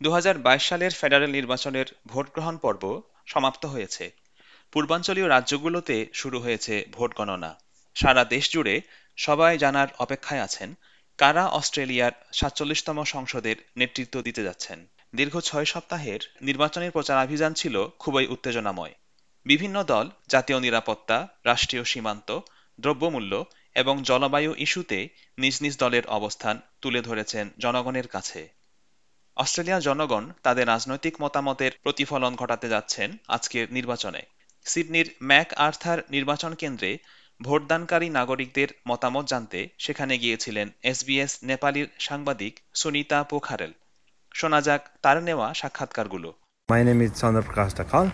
দু হাজার বাইশ সালের ফেডারেল নির্বাচনের ভোটগ্রহণ পর্ব সমাপ্ত হয়েছে। পূর্বাঞ্চলীয় রাজ্যগুলোতে শুরু হয়েছে ভোট গণনা। সারা দেশ জুড়ে সবাই জানার অপেক্ষায় আছেন, কারা অস্ট্রেলিয়ার সাতচল্লিশতম সংসদের নেতৃত্ব দিতে যাচ্ছেন। দীর্ঘ ছয় সপ্তাহের নির্বাচনের প্রচারাভিযান ছিল খুবই উত্তেজনাময়। বিভিন্ন দল, জাতীয় নিরাপত্তা, রাষ্ট্রীয় সীমান্ত, দ্রব্যমূল্য এবং জলবায়ু ইস্যুতে নিজ নিজ দলের অবস্থান তুলে ধরেছেন জনগণের কাছে। অস্ট্রেলিয়ার জনগণ তাদের রাজনৈতিক মতামতের প্রতিফলন ঘটাতে যাচ্ছেন আজকের নির্বাচনে। সিডনির ম্যাক আর্থার নির্বাচন কেন্দ্রে ভোটদানকারী নাগরিকদের মতামত জানতে সেখানে গিয়েছিলেন এসবিএস নেপালির সাংবাদিক সুনিতা পোখারেল। শোনা যাক তার নেওয়া সাক্ষাৎকারগুলো। My name is Chandra Prakash Dakal.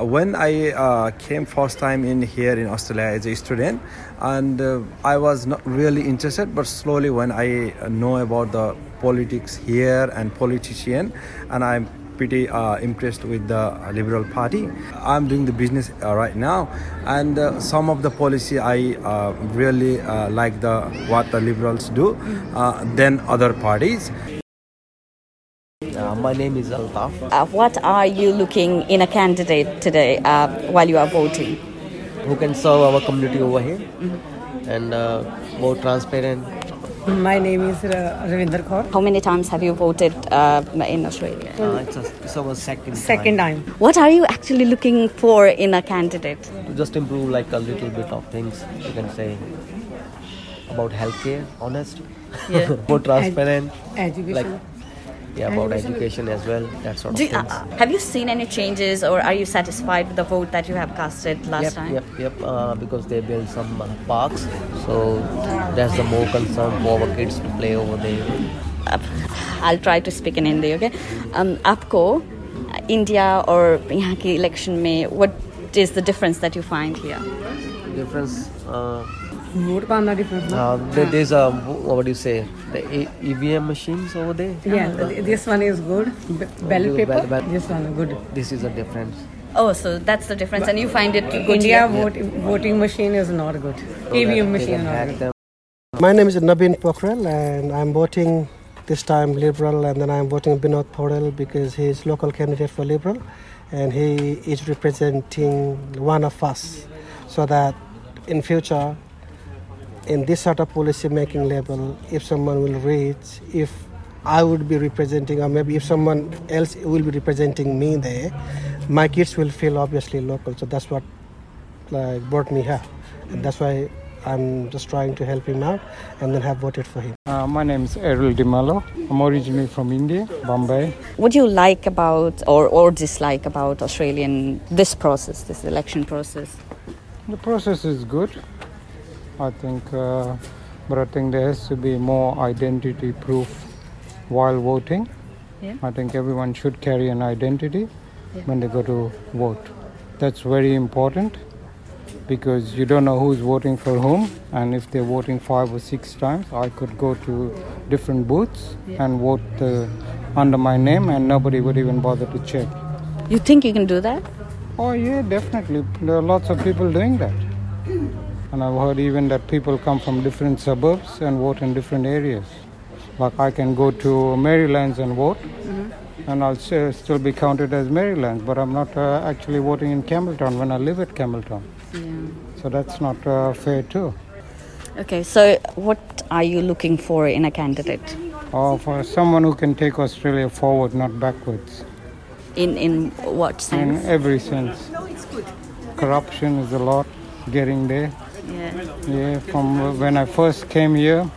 When I uh, came first time in here in Australia as a student, and uh, I was not really interested, but slowly when I know about the politics here and politician, and I'm pretty uh, impressed with the Liberal Party. I'm doing the business uh, right now, and uh, some of the policy I uh, really uh, like the what the Liberals do uh, than other parties. Uh, my name is Altaf. Uh, what are you looking in a candidate today uh, while you are voting? Who can serve our community over here and uh, more transparent. My name is uh, Ravinder Kaur. How many times have you voted uh, in Australia? Uh, it's, a, it's our second Second time. time. What are you actually looking for in a candidate? to just improve like a little bit of things you can say about healthcare, honest, Yeah. more transparent, Education. like yeah about education as well, that sort of Do you, things. uh, have you seen any changes or are you satisfied with the vote that you have casted last yep, time? yep, yep. Uh, because they built some uh, parks, so that's the more concern for our kids to play over there. Uh, I'll try to speak in Hindi, okay? Um, आपको India और यहाँ की election में what is the difference that you find here? Difference. Uh, Vote पाना different. uh, there, there's a what do you say? The E- EVM machines over there. Yeah, th- this one is good. B- ballot paper. ballot- ballot. This one good. This is a difference. Oh, so that's the difference, and you find it good India here? vote, voting machine is not good. So EVM machine not good. them. My name is Nabin Pokhrel and I'm voting this time Liberal and then I'm voting Binod Paudel because he's local candidate for Liberal and he is representing one of us so that in future in this sort of policy making level if someone will reach if I would be representing or maybe if someone else will be representing me there my kids will feel obviously local so that's what like brought me here and that's why I'm just trying to help him out and then have voted for him. Uh, my name is Errol Dimalo. I'm originally from India, Bombay. What do you like about or, or dislike about Australian this process, this election process? The process is good, I think, uh, but I think there has to be more identity proof while voting. Yeah. I think everyone should carry an identity when they go to vote. That's very important because you don't know who's voting for whom, and if they're voting five or six times, I could go to different booths and vote uh, under my name, and nobody would even bother to check. You think you can do that? Oh, yeah, definitely. There are lots of people doing that. And I've heard even that people come from different suburbs and vote in different areas. Like I can go to Merrylands and vote, and I'll still be counted as Maryland, but I'm not uh, actually voting in Campbelltown when I live at Campbelltown. So that's not uh, fair too. Okay, so what are you looking for in a candidate? Or for someone who can take Australia forward, not backwards, In in what sense? in sense? every sense. Corruption is a lot getting there. Yeah. Yeah, from when I first came here,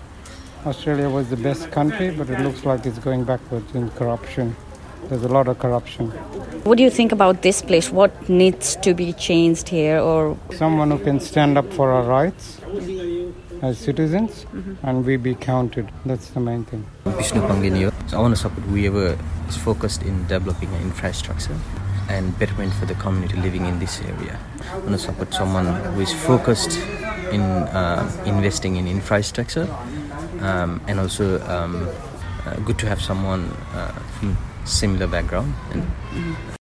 Australia was the best country, but it looks like it's going backwards in corruption. There's a lot of corruption. What do you think about this place? What needs to be changed here, or Someone who can stand up for our rights as citizens mm-hmm. and we be counted. That's the main thing. Vishnu Panginio. So I want to support whoever is focused in developing infrastructure and betterment for the community living in this area. I want to support someone who is focused in uh, investing in infrastructure. Um, and also um, uh, good to have someone uh, from similar background. And